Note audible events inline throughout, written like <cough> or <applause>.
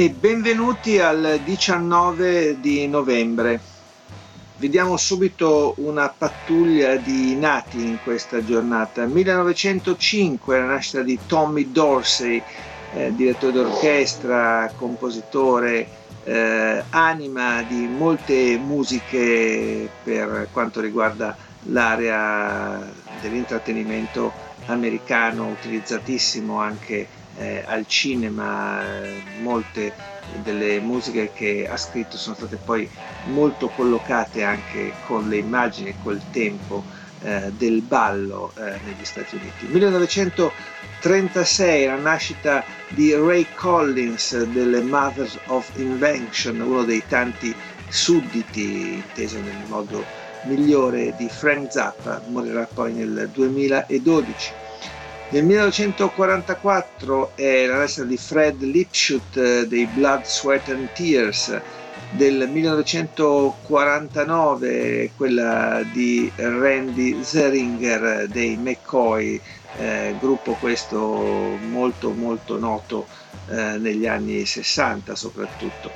E benvenuti al 19 di novembre. Vediamo subito una pattuglia di nati in questa giornata. 1905 la nascita di Tommy Dorsey, eh, direttore d'orchestra, compositore, eh, anima di molte musiche per quanto riguarda l'area dell'intrattenimento americano, utilizzatissimo anche eh, al cinema, molte delle musiche che ha scritto sono state poi molto collocate anche con le immagini e col tempo eh, del ballo eh, negli Stati Uniti. 1936 la nascita di Ray Collins delle Mothers of Invention, uno dei tanti sudditi, inteso nel modo migliore, di Frank Zappa, morirà poi nel 2012. Nel 1944 è la nascita di Fred Lipschutz eh, dei Blood, Sweat and Tears, del 1949 quella di Randy Zeringer dei McCoy, eh, gruppo questo molto molto noto eh, negli anni 60 soprattutto.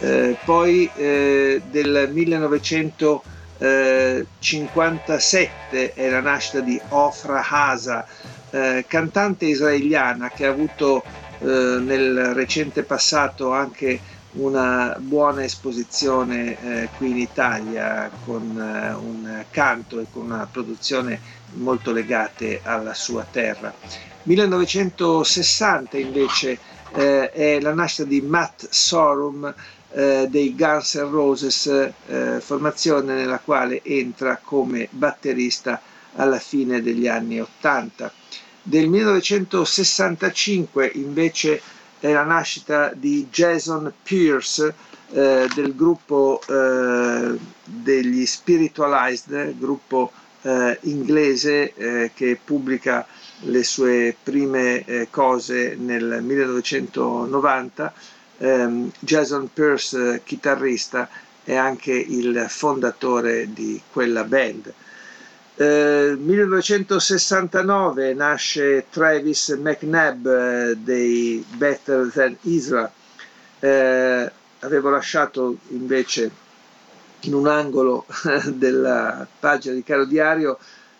Eh, poi eh, del 1957 è la nascita di Ofra Hasa, eh, cantante israeliana che ha avuto eh, nel recente passato anche una buona esposizione eh, qui in Italia con eh, un canto e con una produzione molto legate alla sua terra. 1960 invece eh, è la nascita di Matt Sorum eh, dei Guns N' Roses, eh, formazione nella quale entra come batterista alla fine degli anni 80. Del 1965 invece è la nascita di Jason Pierce eh, del gruppo eh, degli Spiritualized, gruppo eh, inglese eh, che pubblica le sue prime eh, cose nel 1990. Ehm, Jason Pierce, chitarrista, è anche il fondatore di quella band. 1969 eh, nasce Travis McNabb eh, dei Better Than Isra. Eh, avevo lasciato invece in un angolo <laughs> della pagina di Caro Diario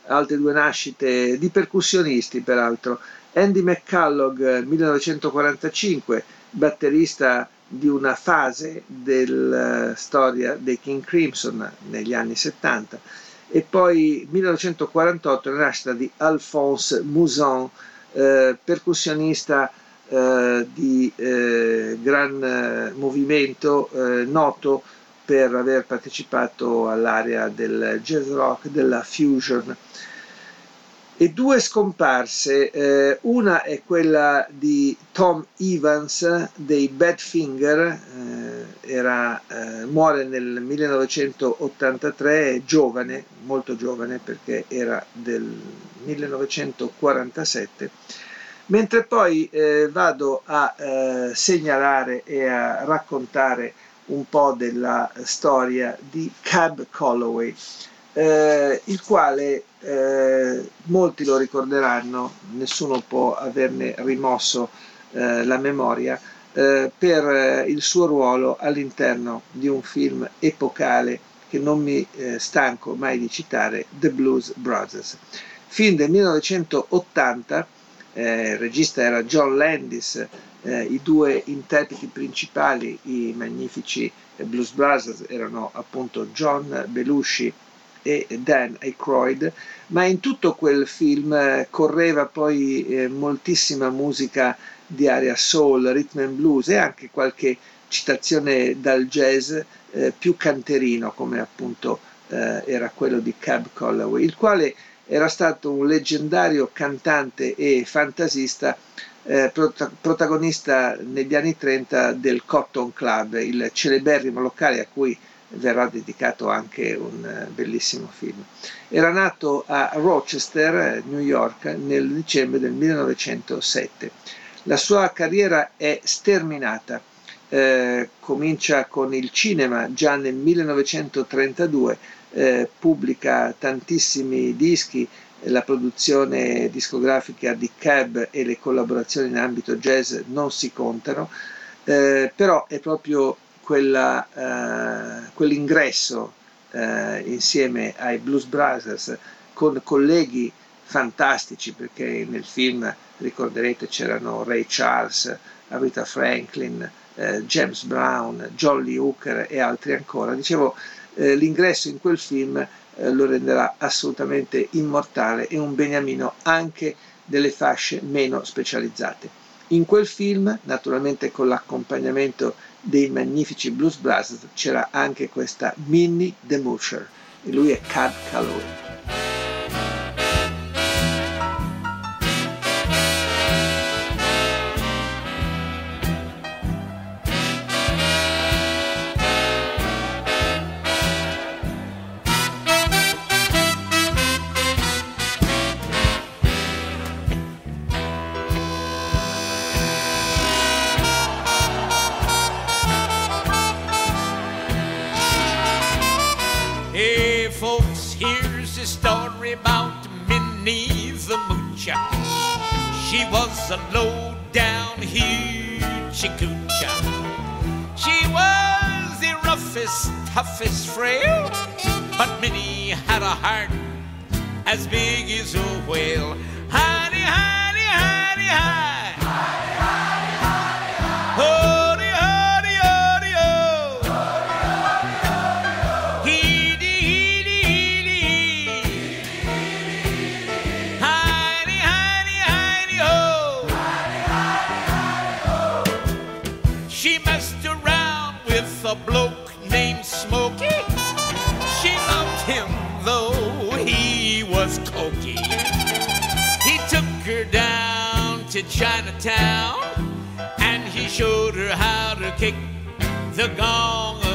altre due nascite di percussionisti peraltro. Andy McCullough 1945, batterista di una fase della storia dei King Crimson negli anni 70 e poi 1948 la nascita di Alphonse Mouzon, eh, percussionista eh, di eh, gran eh, movimento, eh, noto per aver partecipato all'area del jazz rock, della fusion e due scomparse, eh, una è quella di Tom Evans dei Badfinger, eh, era, eh, muore nel 1983, giovane, molto giovane perché era del 1947, mentre poi eh, vado a eh, segnalare e a raccontare un po' della storia di Cab Colloway eh, il quale eh, molti lo ricorderanno, nessuno può averne rimosso eh, la memoria, eh, per eh, il suo ruolo all'interno di un film epocale che non mi eh, stanco mai di citare, The Blues Brothers. Film del 1980, il regista era John Landis, i due interpreti principali, i magnifici Blues Brothers, erano appunto John Belushi e Dan Aykroyd, ma in tutto quel film eh, correva poi eh, moltissima musica di area soul, rhythm and blues e anche qualche citazione dal jazz eh, più canterino come appunto eh, era quello di Cab Colloway, il quale era stato un leggendario cantante e fantasista eh, prot- protagonista negli anni 30 del Cotton Club, il celeberrimo locale a cui verrà dedicato anche un uh, bellissimo film. Era nato a Rochester, New York, nel dicembre del 1907. La sua carriera è sterminata. Eh, comincia con il cinema già nel 1932, eh, pubblica tantissimi dischi, la produzione discografica di Cab e le collaborazioni in ambito jazz non si contano, eh, però è proprio quella, eh, quell'ingresso eh, insieme ai Blues Brothers con colleghi fantastici perché nel film ricorderete c'erano Ray Charles, Rita Franklin, eh, James Brown, Jolly Hooker e altri ancora. Dicevo, eh, l'ingresso in quel film eh, lo renderà assolutamente immortale e un beniamino anche delle fasce meno specializzate. In quel film, naturalmente con l'accompagnamento dei magnifici Blues Brothers, c'era anche questa Minnie the Musher e lui è Cad Calloway. She was a low down hoochie She was the roughest, toughest frail, but Minnie had a heart as big as a whale. Honey, honey, honey, honey. a bloke named Smokey. She loved him though he was cokey. He took her down to Chinatown and he showed her how to kick the gong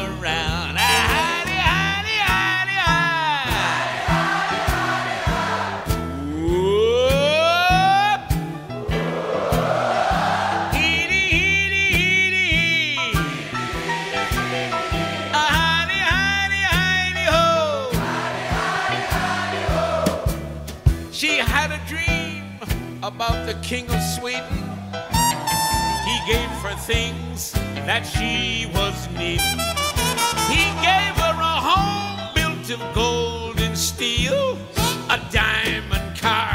the king of Sweden. He gave her things that she was needing. He gave her a home built of gold and steel, a diamond car